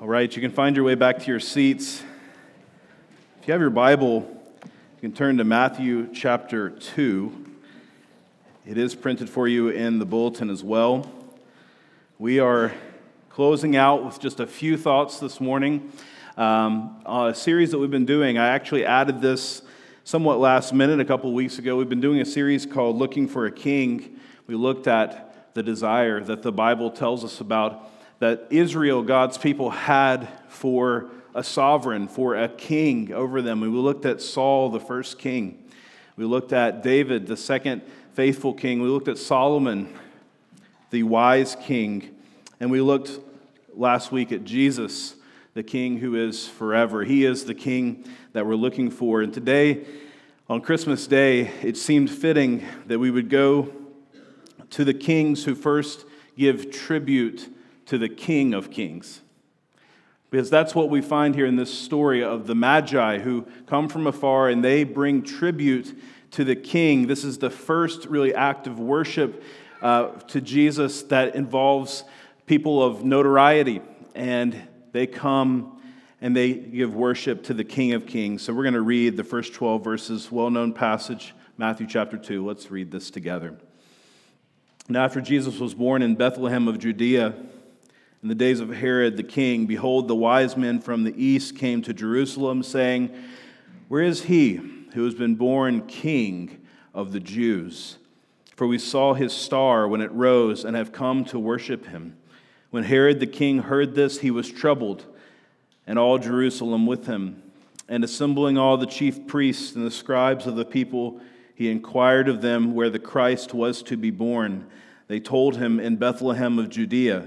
All right, you can find your way back to your seats. If you have your Bible, you can turn to Matthew chapter 2. It is printed for you in the bulletin as well. We are closing out with just a few thoughts this morning. Um, a series that we've been doing, I actually added this somewhat last minute a couple weeks ago. We've been doing a series called Looking for a King. We looked at the desire that the Bible tells us about that Israel, God's people, had for a sovereign, for a king over them. We looked at Saul, the first king. We looked at David, the second faithful king. We looked at Solomon, the wise king. And we looked last week at Jesus, the king who is forever. He is the king that we're looking for. And today, on Christmas Day, it seemed fitting that we would go to the kings who first give tribute to the King of Kings. Because that's what we find here in this story of the Magi who come from afar and they bring tribute to the King. This is the first really act of worship uh, to Jesus that involves people of notoriety. And they come and they give worship to the King of Kings. So we're going to read the first 12 verses, well known passage, Matthew chapter 2. Let's read this together. Now, after Jesus was born in Bethlehem of Judea, in the days of Herod the king, behold, the wise men from the east came to Jerusalem, saying, Where is he who has been born king of the Jews? For we saw his star when it rose and have come to worship him. When Herod the king heard this, he was troubled, and all Jerusalem with him. And assembling all the chief priests and the scribes of the people, he inquired of them where the Christ was to be born. They told him in Bethlehem of Judea.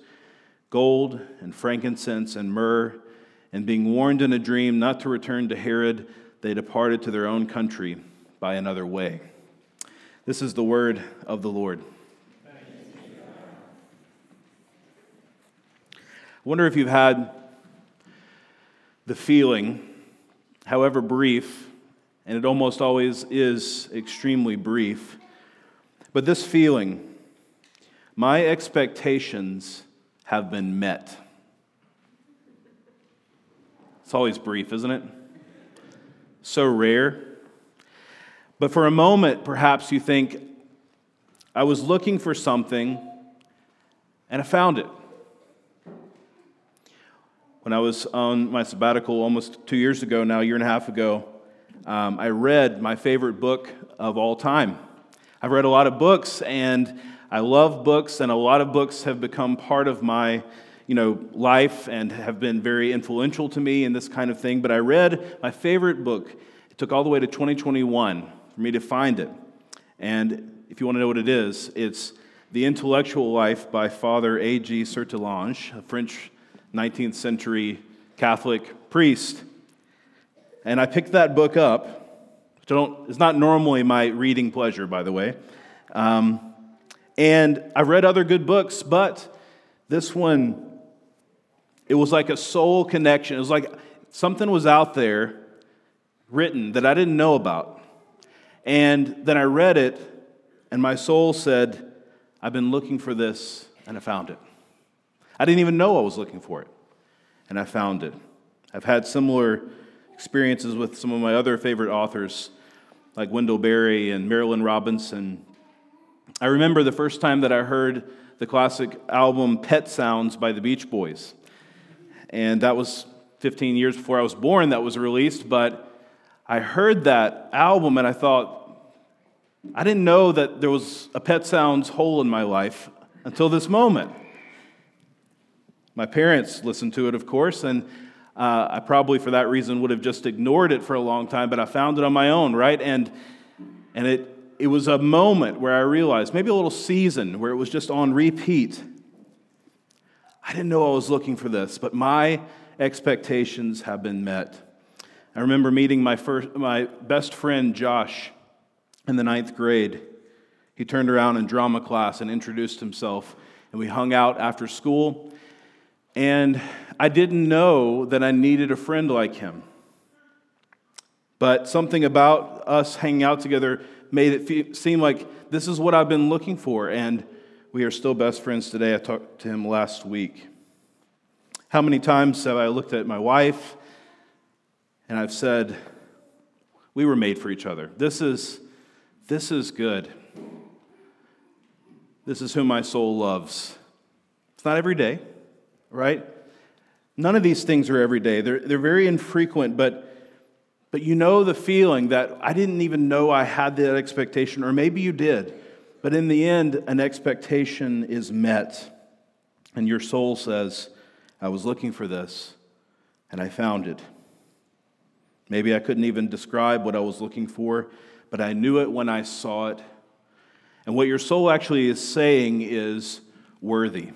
gold and frankincense and myrrh, and being warned in a dream not to return to Herod, they departed to their own country by another way. This is the word of the Lord. I wonder if you've had the feeling, however brief, and it almost always is extremely brief, but this feeling, my expectations have been met. It's always brief, isn't it? So rare. But for a moment, perhaps you think, I was looking for something and I found it. When I was on my sabbatical almost two years ago, now a year and a half ago, um, I read my favorite book of all time. I've read a lot of books, and I love books, and a lot of books have become part of my you know, life and have been very influential to me in this kind of thing. But I read my favorite book. It took all the way to 2021 for me to find it. And if you want to know what it is, it's The Intellectual Life by Father A.G. Sertillanges, a French 19th century Catholic priest. And I picked that book up. Don't, it's not normally my reading pleasure, by the way. Um, and I've read other good books, but this one, it was like a soul connection. It was like something was out there written that I didn't know about. And then I read it, and my soul said, I've been looking for this, and I found it. I didn't even know I was looking for it, and I found it. I've had similar experiences with some of my other favorite authors, like Wendell Berry and Marilynne Robinson, I remember the first time that I heard the classic album Pet Sounds by the Beach Boys. And that was 15 years before I was born that was released, but I heard that album and I thought, I didn't know that there was a Pet Sounds hole in my life until this moment. My parents listened to it, of course, and uh, I probably, for that reason, would have just ignored it for a long time, but I found it on my own, right? And, and it, it was a moment where I realized, maybe a little season where it was just on repeat. I didn't know I was looking for this, but my expectations have been met. I remember meeting my, first, my best friend, Josh, in the ninth grade. He turned around in drama class and introduced himself, and we hung out after school. And I didn't know that I needed a friend like him. But something about us hanging out together made it seem like this is what I've been looking for. And we are still best friends today. I talked to him last week. How many times have I looked at my wife and I've said, We were made for each other. This is, this is good. This is who my soul loves. It's not every day, right? None of these things are every day. They're, they're very infrequent, but, but you know the feeling that I didn't even know I had that expectation, or maybe you did. But in the end, an expectation is met. And your soul says, I was looking for this, and I found it. Maybe I couldn't even describe what I was looking for, but I knew it when I saw it. And what your soul actually is saying is worthy.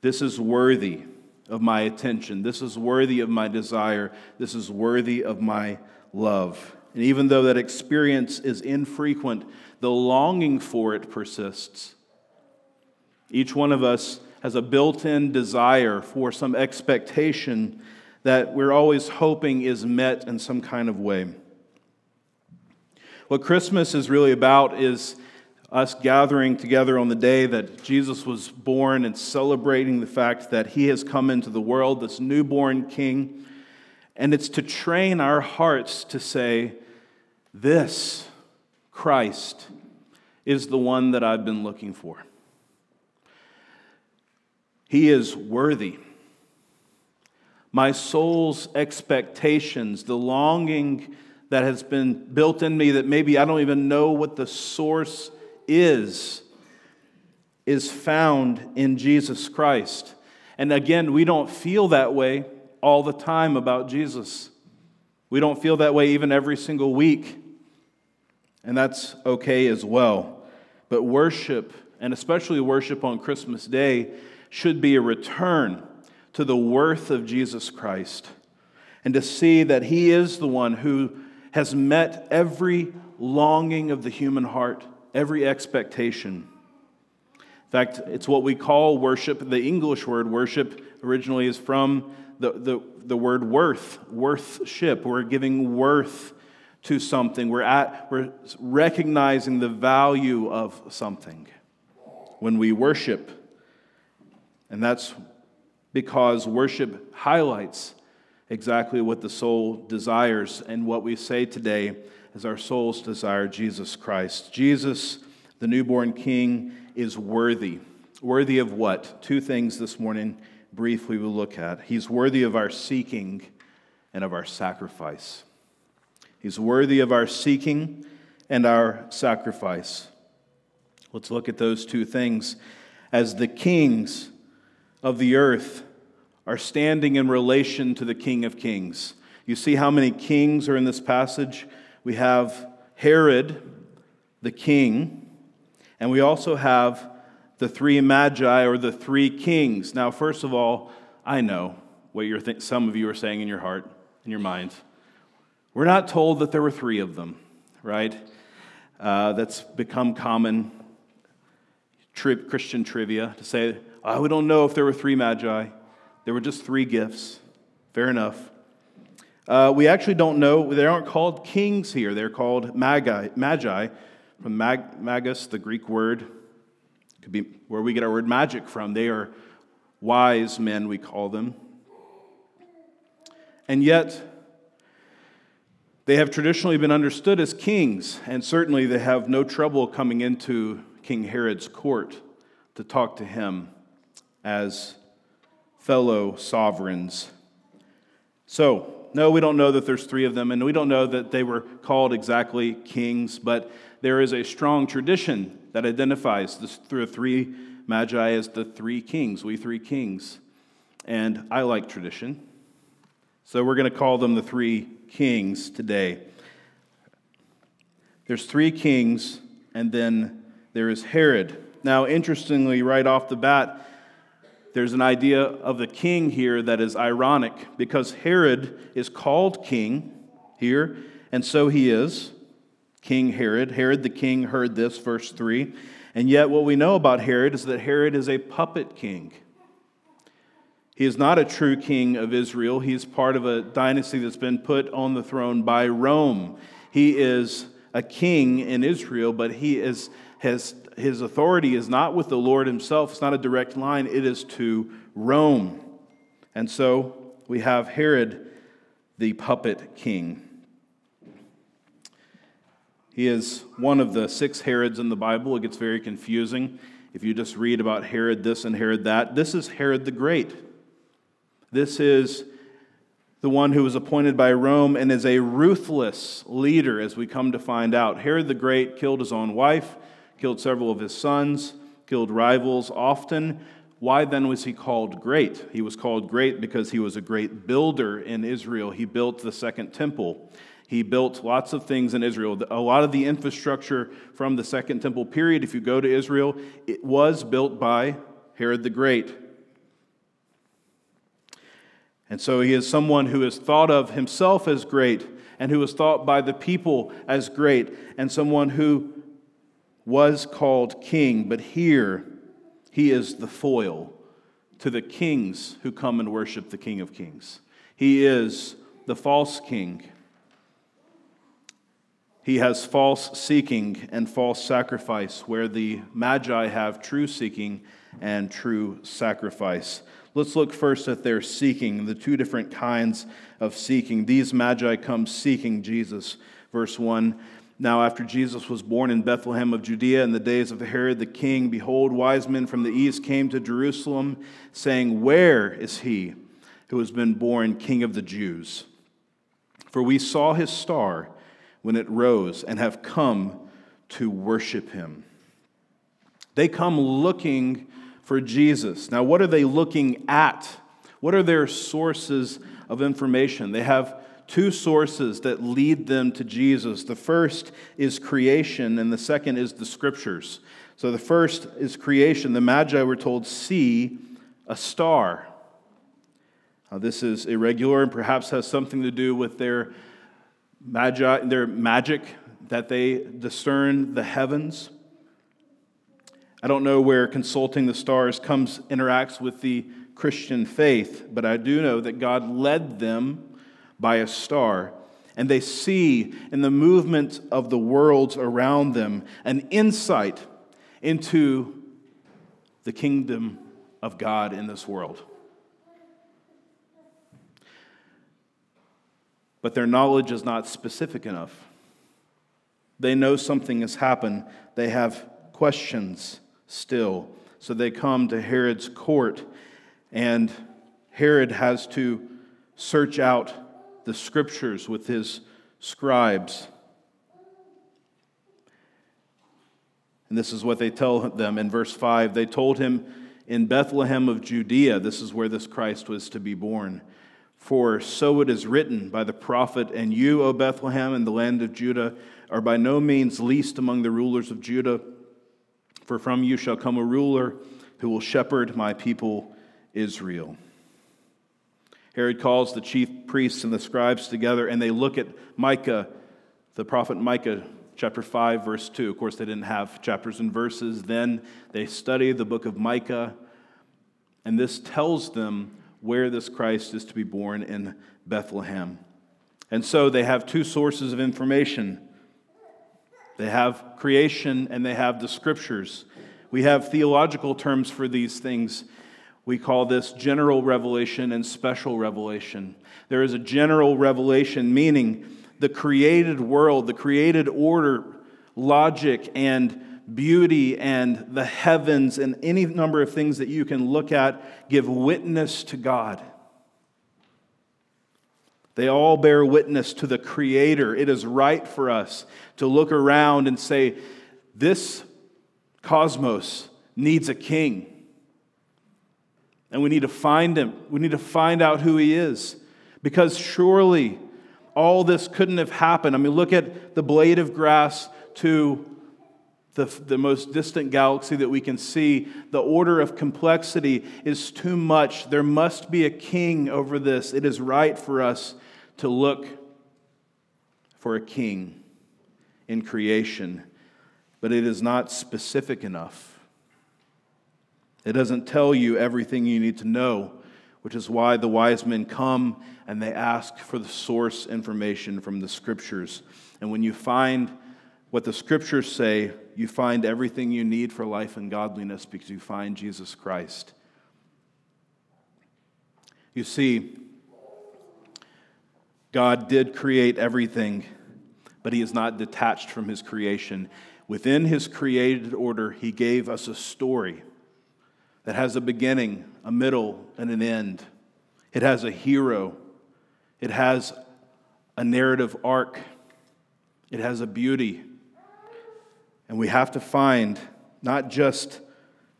This is worthy of my attention. This is worthy of my desire. This is worthy of my love. And even though that experience is infrequent, the longing for it persists. Each one of us has a built in desire for some expectation that we're always hoping is met in some kind of way. What Christmas is really about is us gathering together on the day that Jesus was born and celebrating the fact that he has come into the world, this newborn king. And it's to train our hearts to say, This, Christ, is the one that I've been looking for. He is worthy my soul's expectations, the longing that has been built in me that maybe I don't even know what the source is, is found in Jesus Christ. And again, we don't feel that way all the time about Jesus. We don't feel that way even every single week. And that's okay as well. But worship, and especially worship on Christmas Day, should be a return to the worth of Jesus Christ and to see that He is the one who has met every longing of the human heart, every expectation. In fact, it's what we call worship. The English word worship originally is from the, the, the word worth, worthship. We're giving worth to something, we're, at, we're recognizing the value of something when we worship. And that's because worship highlights exactly what the soul desires and what we say today as our souls desire Jesus Christ. Jesus, the newborn King, is worthy. Worthy of what? Two things this morning, briefly, we'll look at. He's worthy of our seeking and of our sacrifice. He's worthy of our seeking and our sacrifice. Let's look at those two things. As the kings of the earth are standing in relation to the King of Kings. You see how many kings are in this passage? We have Herod, the king, and we also have the three magi or the three kings. Now, first of all, I know what you're th- some of you are saying in your heart, in your mind. We're not told that there were three of them, right? Uh, that's become common tri- Christian trivia to say, oh, we don't know if there were three magi. There were just three gifts. Fair enough. Uh, we actually don't know. They aren't called kings here. They're called magi, magi from mag, magus, the Greek word. Could be where we get our word magic from. They are wise men, we call them. And yet, they have traditionally been understood as kings, and certainly they have no trouble coming into King Herod's court to talk to him as fellow sovereigns. So, No, we don't know that there's three of them, and we don't know that they were called exactly kings, but there is a strong tradition that identifies the three magi as the three kings, we three kings. And I like tradition. So we're going to call them the three kings today. There's three kings, and then there is Herod. Now, interestingly, right off the bat, there's an idea of the king here that is ironic because Herod is called king here, and so he is. King Herod. Herod the king heard this, verse 3. And yet, what we know about Herod is that Herod is a puppet king. He is not a true king of Israel. He's part of a dynasty that's been put on the throne by Rome. He is a king in Israel, but he is, has, his authority is not with the Lord himself. It's not a direct line, it is to Rome. And so we have Herod, the puppet king. He is one of the six Herods in the Bible. It gets very confusing if you just read about Herod this and Herod that. This is Herod the Great. This is the one who was appointed by Rome and is a ruthless leader, as we come to find out. Herod the Great killed his own wife, killed several of his sons, killed rivals often. Why then was he called great? He was called great because he was a great builder in Israel. He built the second temple. He built lots of things in Israel. A lot of the infrastructure from the Second Temple period, if you go to Israel, it was built by Herod the Great. And so he is someone who is thought of himself as great and who is thought by the people as great and someone who was called king. But here, he is the foil to the kings who come and worship the King of Kings. He is the false king. He has false seeking and false sacrifice, where the Magi have true seeking and true sacrifice. Let's look first at their seeking, the two different kinds of seeking. These magi come seeking Jesus. Verse 1 Now, after Jesus was born in Bethlehem of Judea in the days of Herod the king, behold, wise men from the east came to Jerusalem, saying, Where is he who has been born king of the Jews? For we saw his star when it rose and have come to worship him. They come looking for Jesus. Now, what are they looking at? What are their sources of information? They have two sources that lead them to Jesus. The first is creation, and the second is the scriptures. So, the first is creation. The Magi were told, see a star. Now, this is irregular and perhaps has something to do with their, magi, their magic that they discern the heavens. I don't know where consulting the stars comes interacts with the Christian faith, but I do know that God led them by a star, and they see in the movement of the worlds around them an insight into the kingdom of God in this world. But their knowledge is not specific enough. They know something has happened, they have questions still. So they come to Herod's court, and Herod has to search out the scriptures with his scribes. And this is what they tell them in verse 5. They told him in Bethlehem of Judea, this is where this Christ was to be born. For so it is written by the prophet, And you, O Bethlehem, in the land of Judah, are by no means least among the rulers of Judah. For from you shall come a ruler who will shepherd my people Israel. Herod calls the chief priests and the scribes together, and they look at Micah, the prophet Micah, chapter 5, verse 2. Of course, they didn't have chapters and verses then. They study the book of Micah, and this tells them where this Christ is to be born in Bethlehem. And so they have two sources of information they have creation and they have the scriptures. We have theological terms for these things. We call this general revelation and special revelation. There is a general revelation, meaning the created world, the created order, logic, and beauty, and the heavens, and any number of things that you can look at give witness to God. They all bear witness to the Creator. It is right for us to look around and say, This cosmos needs a king. And we need to find him. We need to find out who he is. Because surely all this couldn't have happened. I mean, look at the blade of grass to the, the most distant galaxy that we can see. The order of complexity is too much. There must be a king over this. It is right for us to look for a king in creation, but it is not specific enough. It doesn't tell you everything you need to know, which is why the wise men come and they ask for the source information from the scriptures. And when you find what the scriptures say, you find everything you need for life and godliness because you find Jesus Christ. You see, God did create everything, but He is not detached from His creation. Within His created order, He gave us a story that has a beginning, a middle, and an end. It has a hero, it has a narrative arc, it has a beauty. And we have to find not just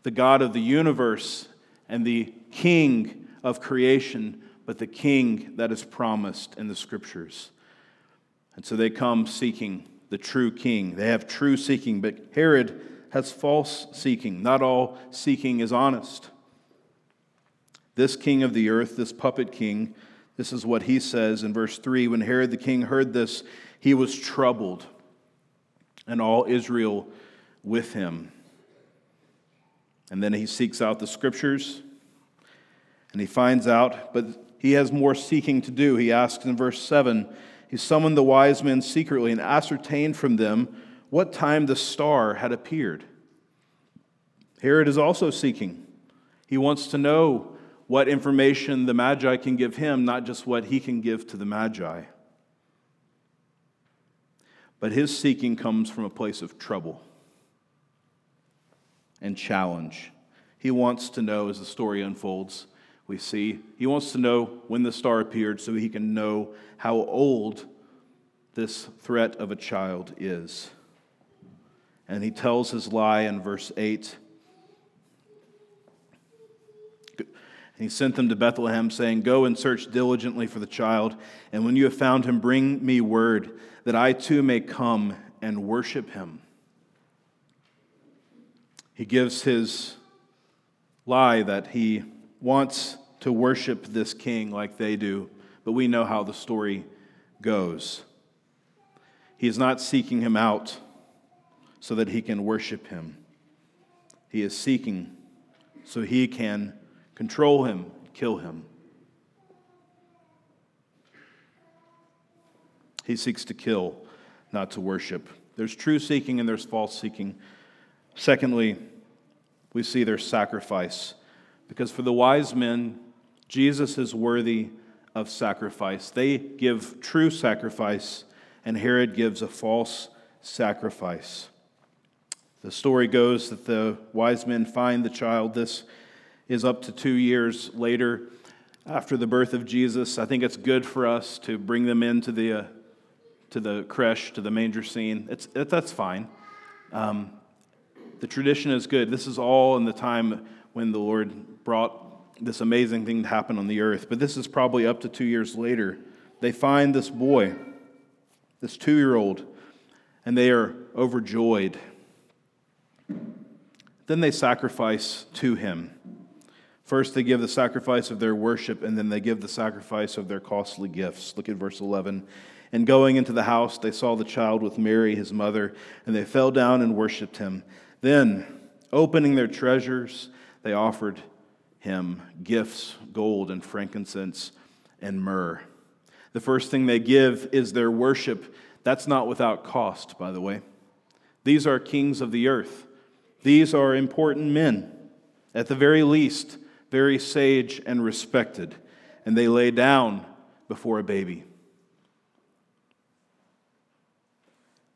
the God of the universe and the King of creation, but the king that is promised in the scriptures. And so they come seeking the true king. They have true seeking, but Herod has false seeking. Not all seeking is honest. This king of the earth, this puppet king, this is what he says in verse 3 When Herod the king heard this, he was troubled, and all Israel with him. And then he seeks out the scriptures, and he finds out, but he has more seeking to do. He asks in verse 7 He summoned the wise men secretly and ascertained from them what time the star had appeared. Herod is also seeking. He wants to know what information the Magi can give him, not just what he can give to the Magi. But his seeking comes from a place of trouble and challenge. He wants to know as the story unfolds we see. He wants to know when the star appeared so he can know how old this threat of a child is. And he tells his lie in verse 8. And he sent them to Bethlehem, saying, Go and search diligently for the child, and when you have found him, bring me word, that I too may come and worship him. He gives his lie that he wants to worship this king like they do, but we know how the story goes. He is not seeking him out so that he can worship him. He is seeking so he can control him, kill him. He seeks to kill, not to worship. There's true seeking and there's false seeking. Secondly, we see their sacrifice. Because for the wise men, Jesus is worthy of sacrifice. They give true sacrifice, and Herod gives a false sacrifice. The story goes that the wise men find the child. This is up to two years later after the birth of Jesus. I think it's good for us to bring them into the, uh, to the creche, to the manger scene. It's, it, that's fine. Um, the tradition is good. This is all in the time when the Lord brought this amazing thing to happen on the earth. But this is probably up to two years later. They find this boy, this two year old, and they are overjoyed. Then they sacrifice to him. First, they give the sacrifice of their worship, and then they give the sacrifice of their costly gifts. Look at verse 11. And going into the house, they saw the child with Mary, his mother, and they fell down and worshiped him. Then, opening their treasures, they offered him gifts, gold and frankincense and myrrh. The first thing they give is their worship. That's not without cost, by the way. These are kings of the earth. These are important men, at the very least, very sage and respected. And they lay down before a baby.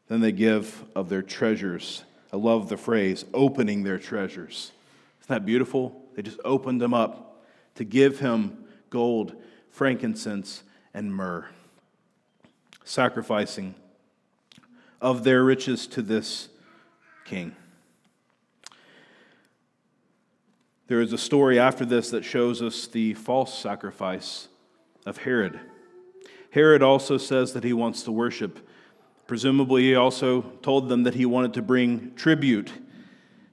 Then they give of their treasures. I love the phrase, opening their treasures. Isn't that beautiful? They just opened them up to give him gold, frankincense, and myrrh, sacrificing of their riches to this king. There is a story after this that shows us the false sacrifice of Herod. Herod also says that he wants to worship. Presumably, he also told them that he wanted to bring tribute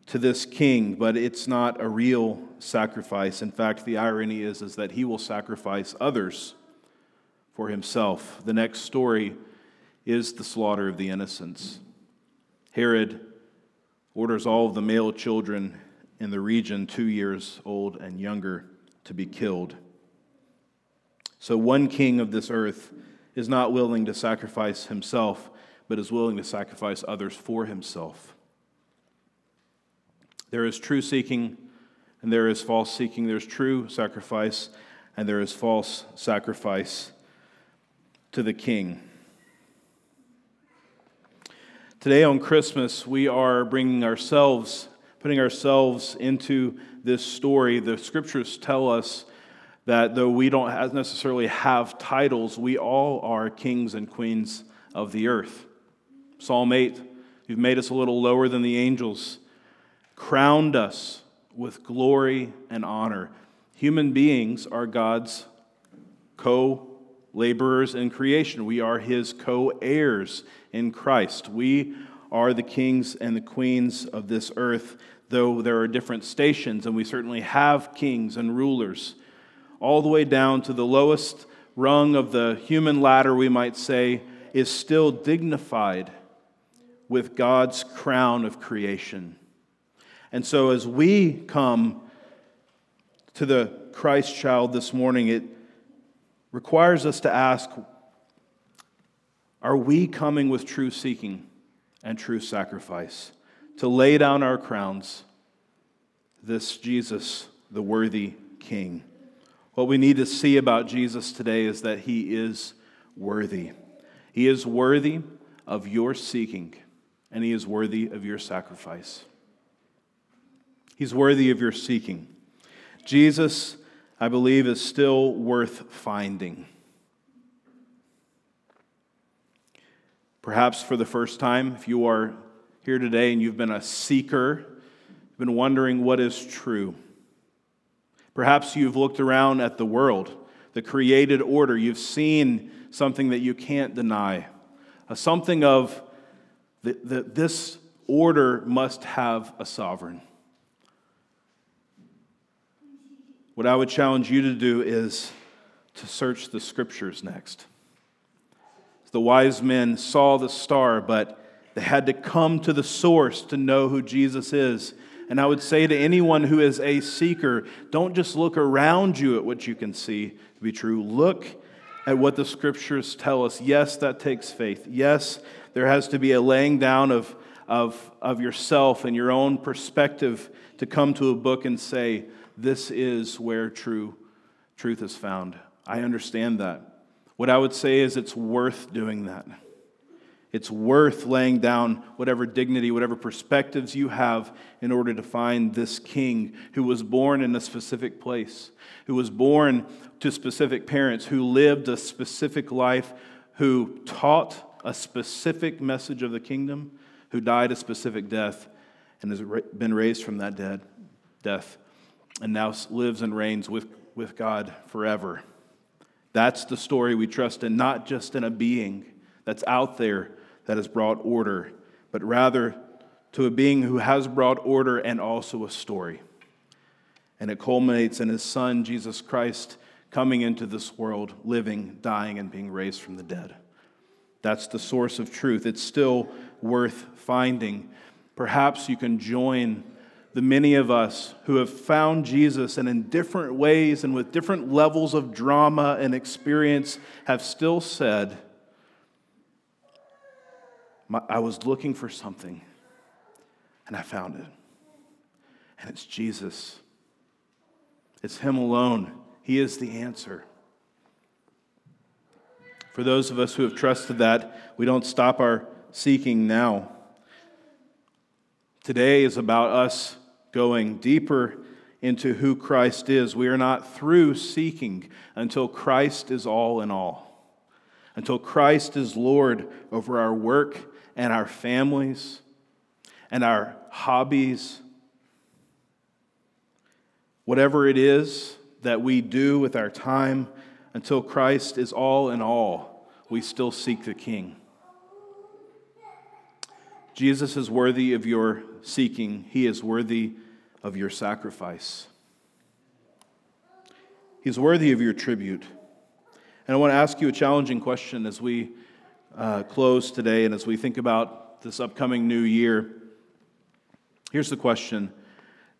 to this king, but it's not a real sacrifice. In fact, the irony is, is that he will sacrifice others for himself. The next story is the slaughter of the innocents. Herod orders all of the male children in the region, two years old and younger, to be killed. So, one king of this earth is not willing to sacrifice himself, but is willing to sacrifice others for himself. There is true seeking and there is false seeking. There's true sacrifice and there is false sacrifice to the king. Today on Christmas, we are bringing ourselves, putting ourselves into this story. The scriptures tell us that though we don't necessarily have titles, we all are kings and queens of the earth. Psalm 8, you've made us a little lower than the angels, crowned us with glory and honor. Human beings are God's co laborers in creation. We are his co heirs in Christ. We are the kings and the queens of this earth, though there are different stations, and we certainly have kings and rulers all the way down to the lowest rung of the human ladder, we might say, is still dignified with God's crown of creation. And so, as we come to the Christ child this morning, it requires us to ask Are we coming with true seeking and true sacrifice to lay down our crowns, this Jesus, the worthy King? What we need to see about Jesus today is that he is worthy. He is worthy of your seeking, and he is worthy of your sacrifice. He's worthy of your seeking. Jesus, I believe, is still worth finding. Perhaps for the first time, if you are here today and you've been a seeker, you've been wondering what is true. Perhaps you've looked around at the world, the created order. You've seen something that you can't deny, a something of that this order must have a sovereign. What I would challenge you to do is to search the scriptures next. The wise men saw the star, but they had to come to the source to know who Jesus is. And I would say to anyone who is a seeker, don't just look around you at what you can see to be true. Look at what the scriptures tell us. Yes, that takes faith. Yes, there has to be a laying down of, of, of yourself and your own perspective to come to a book and say, this is where true truth is found. I understand that. What I would say is it's worth doing that. It's worth laying down whatever dignity, whatever perspectives you have in order to find this king who was born in a specific place, who was born to specific parents, who lived a specific life, who taught a specific message of the kingdom, who died a specific death and has been raised from that dead death and now lives and reigns with, with God forever. That's the story we trust in, not just in a being that's out there that has brought order, but rather to a being who has brought order and also a story. And it culminates in his son, Jesus Christ, coming into this world, living, dying, and being raised from the dead. That's the source of truth. It's still worth finding. Perhaps you can join the many of us who have found Jesus and in different ways and with different levels of drama and experience have still said, I was looking for something and I found it. And it's Jesus. It's Him alone. He is the answer. For those of us who have trusted that, we don't stop our seeking now. Today is about us going deeper into who Christ is. We are not through seeking until Christ is all in all. until Christ is Lord over our work and our families and our hobbies. Whatever it is that we do with our time, until Christ is all in all, we still seek the King. Jesus is worthy of your seeking, He is worthy of your sacrifice. He's worthy of your tribute. And I want to ask you a challenging question as we uh, close today and as we think about this upcoming new year. Here's the question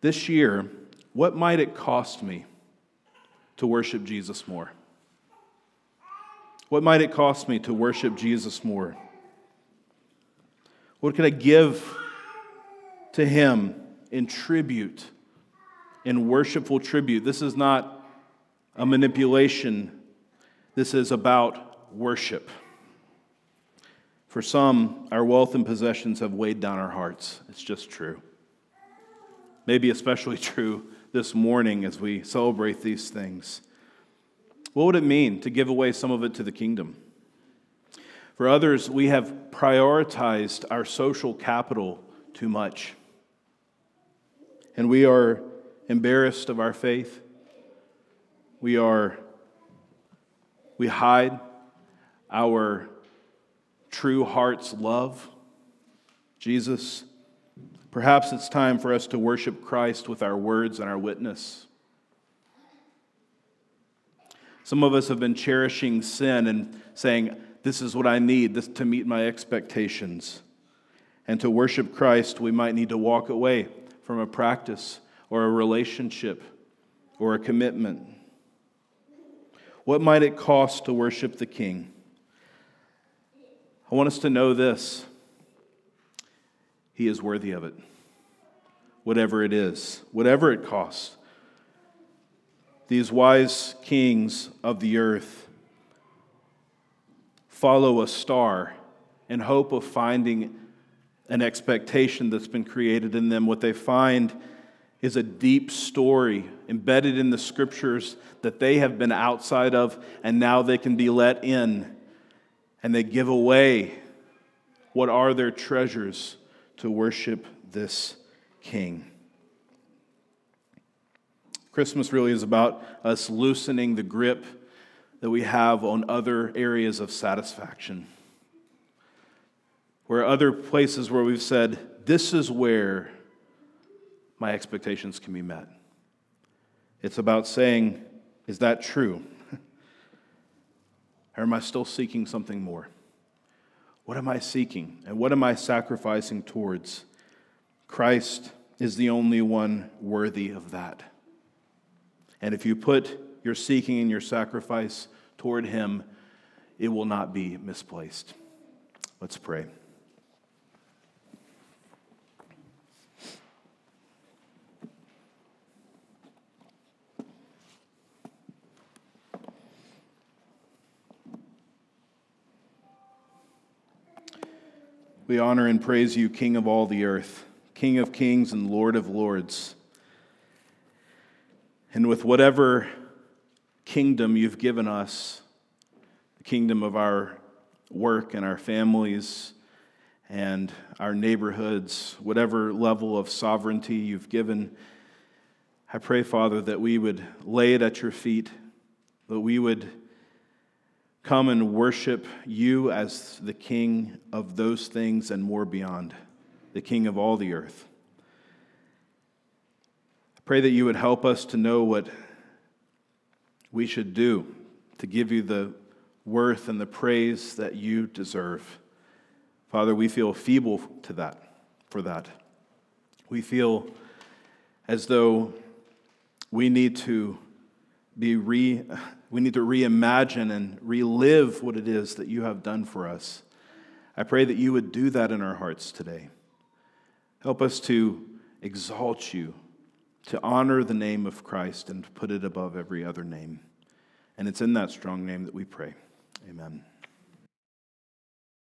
This year, what might it cost me to worship Jesus more? What might it cost me to worship Jesus more? What could I give to Him in tribute, in worshipful tribute? This is not a manipulation, this is about worship. For some, our wealth and possessions have weighed down our hearts. It's just true. Maybe especially true this morning as we celebrate these things. What would it mean to give away some of it to the kingdom? For others, we have prioritized our social capital too much. And we are embarrassed of our faith. We are we hide our true heart's love. Jesus, perhaps it's time for us to worship Christ with our words and our witness. Some of us have been cherishing sin and saying, This is what I need this, to meet my expectations. And to worship Christ, we might need to walk away from a practice or a relationship or a commitment. What might it cost to worship the King? I want us to know this He is worthy of it, whatever it is, whatever it costs these wise kings of the earth follow a star in hope of finding an expectation that's been created in them. What they find is a deep story embedded in the scriptures that they have been outside of, and now they can be let in. And they give away what are their treasures to worship this king. Christmas really is about us loosening the grip that we have on other areas of satisfaction. Where other places where we've said, this is where my expectations can be met. It's about saying, is that true? or am I still seeking something more? What am I seeking? And what am I sacrificing towards? Christ is the only one worthy of that. And if you put your seeking and your sacrifice toward Him, it will not be misplaced. Let's pray. We honor and praise you, King of all the earth, King of kings and Lord of lords. And with whatever kingdom you've given us, the kingdom of our work and our families and our neighborhoods, whatever level of sovereignty you've given, I pray, Father, that we would lay it at your feet, that we would come and worship you as the King of those things and more beyond, the King of all the earth. I pray that you would help us to know what we should do to give you the worth and the praise that you deserve. Father, we feel feeble to that, for that. We feel as though we need to be re, we need to reimagine and relive what it is that you have done for us. I pray that you would do that in our hearts today. Help us to exalt you to honor the name of Christ and to put it above every other name. And it's in that strong name that we pray. Amen.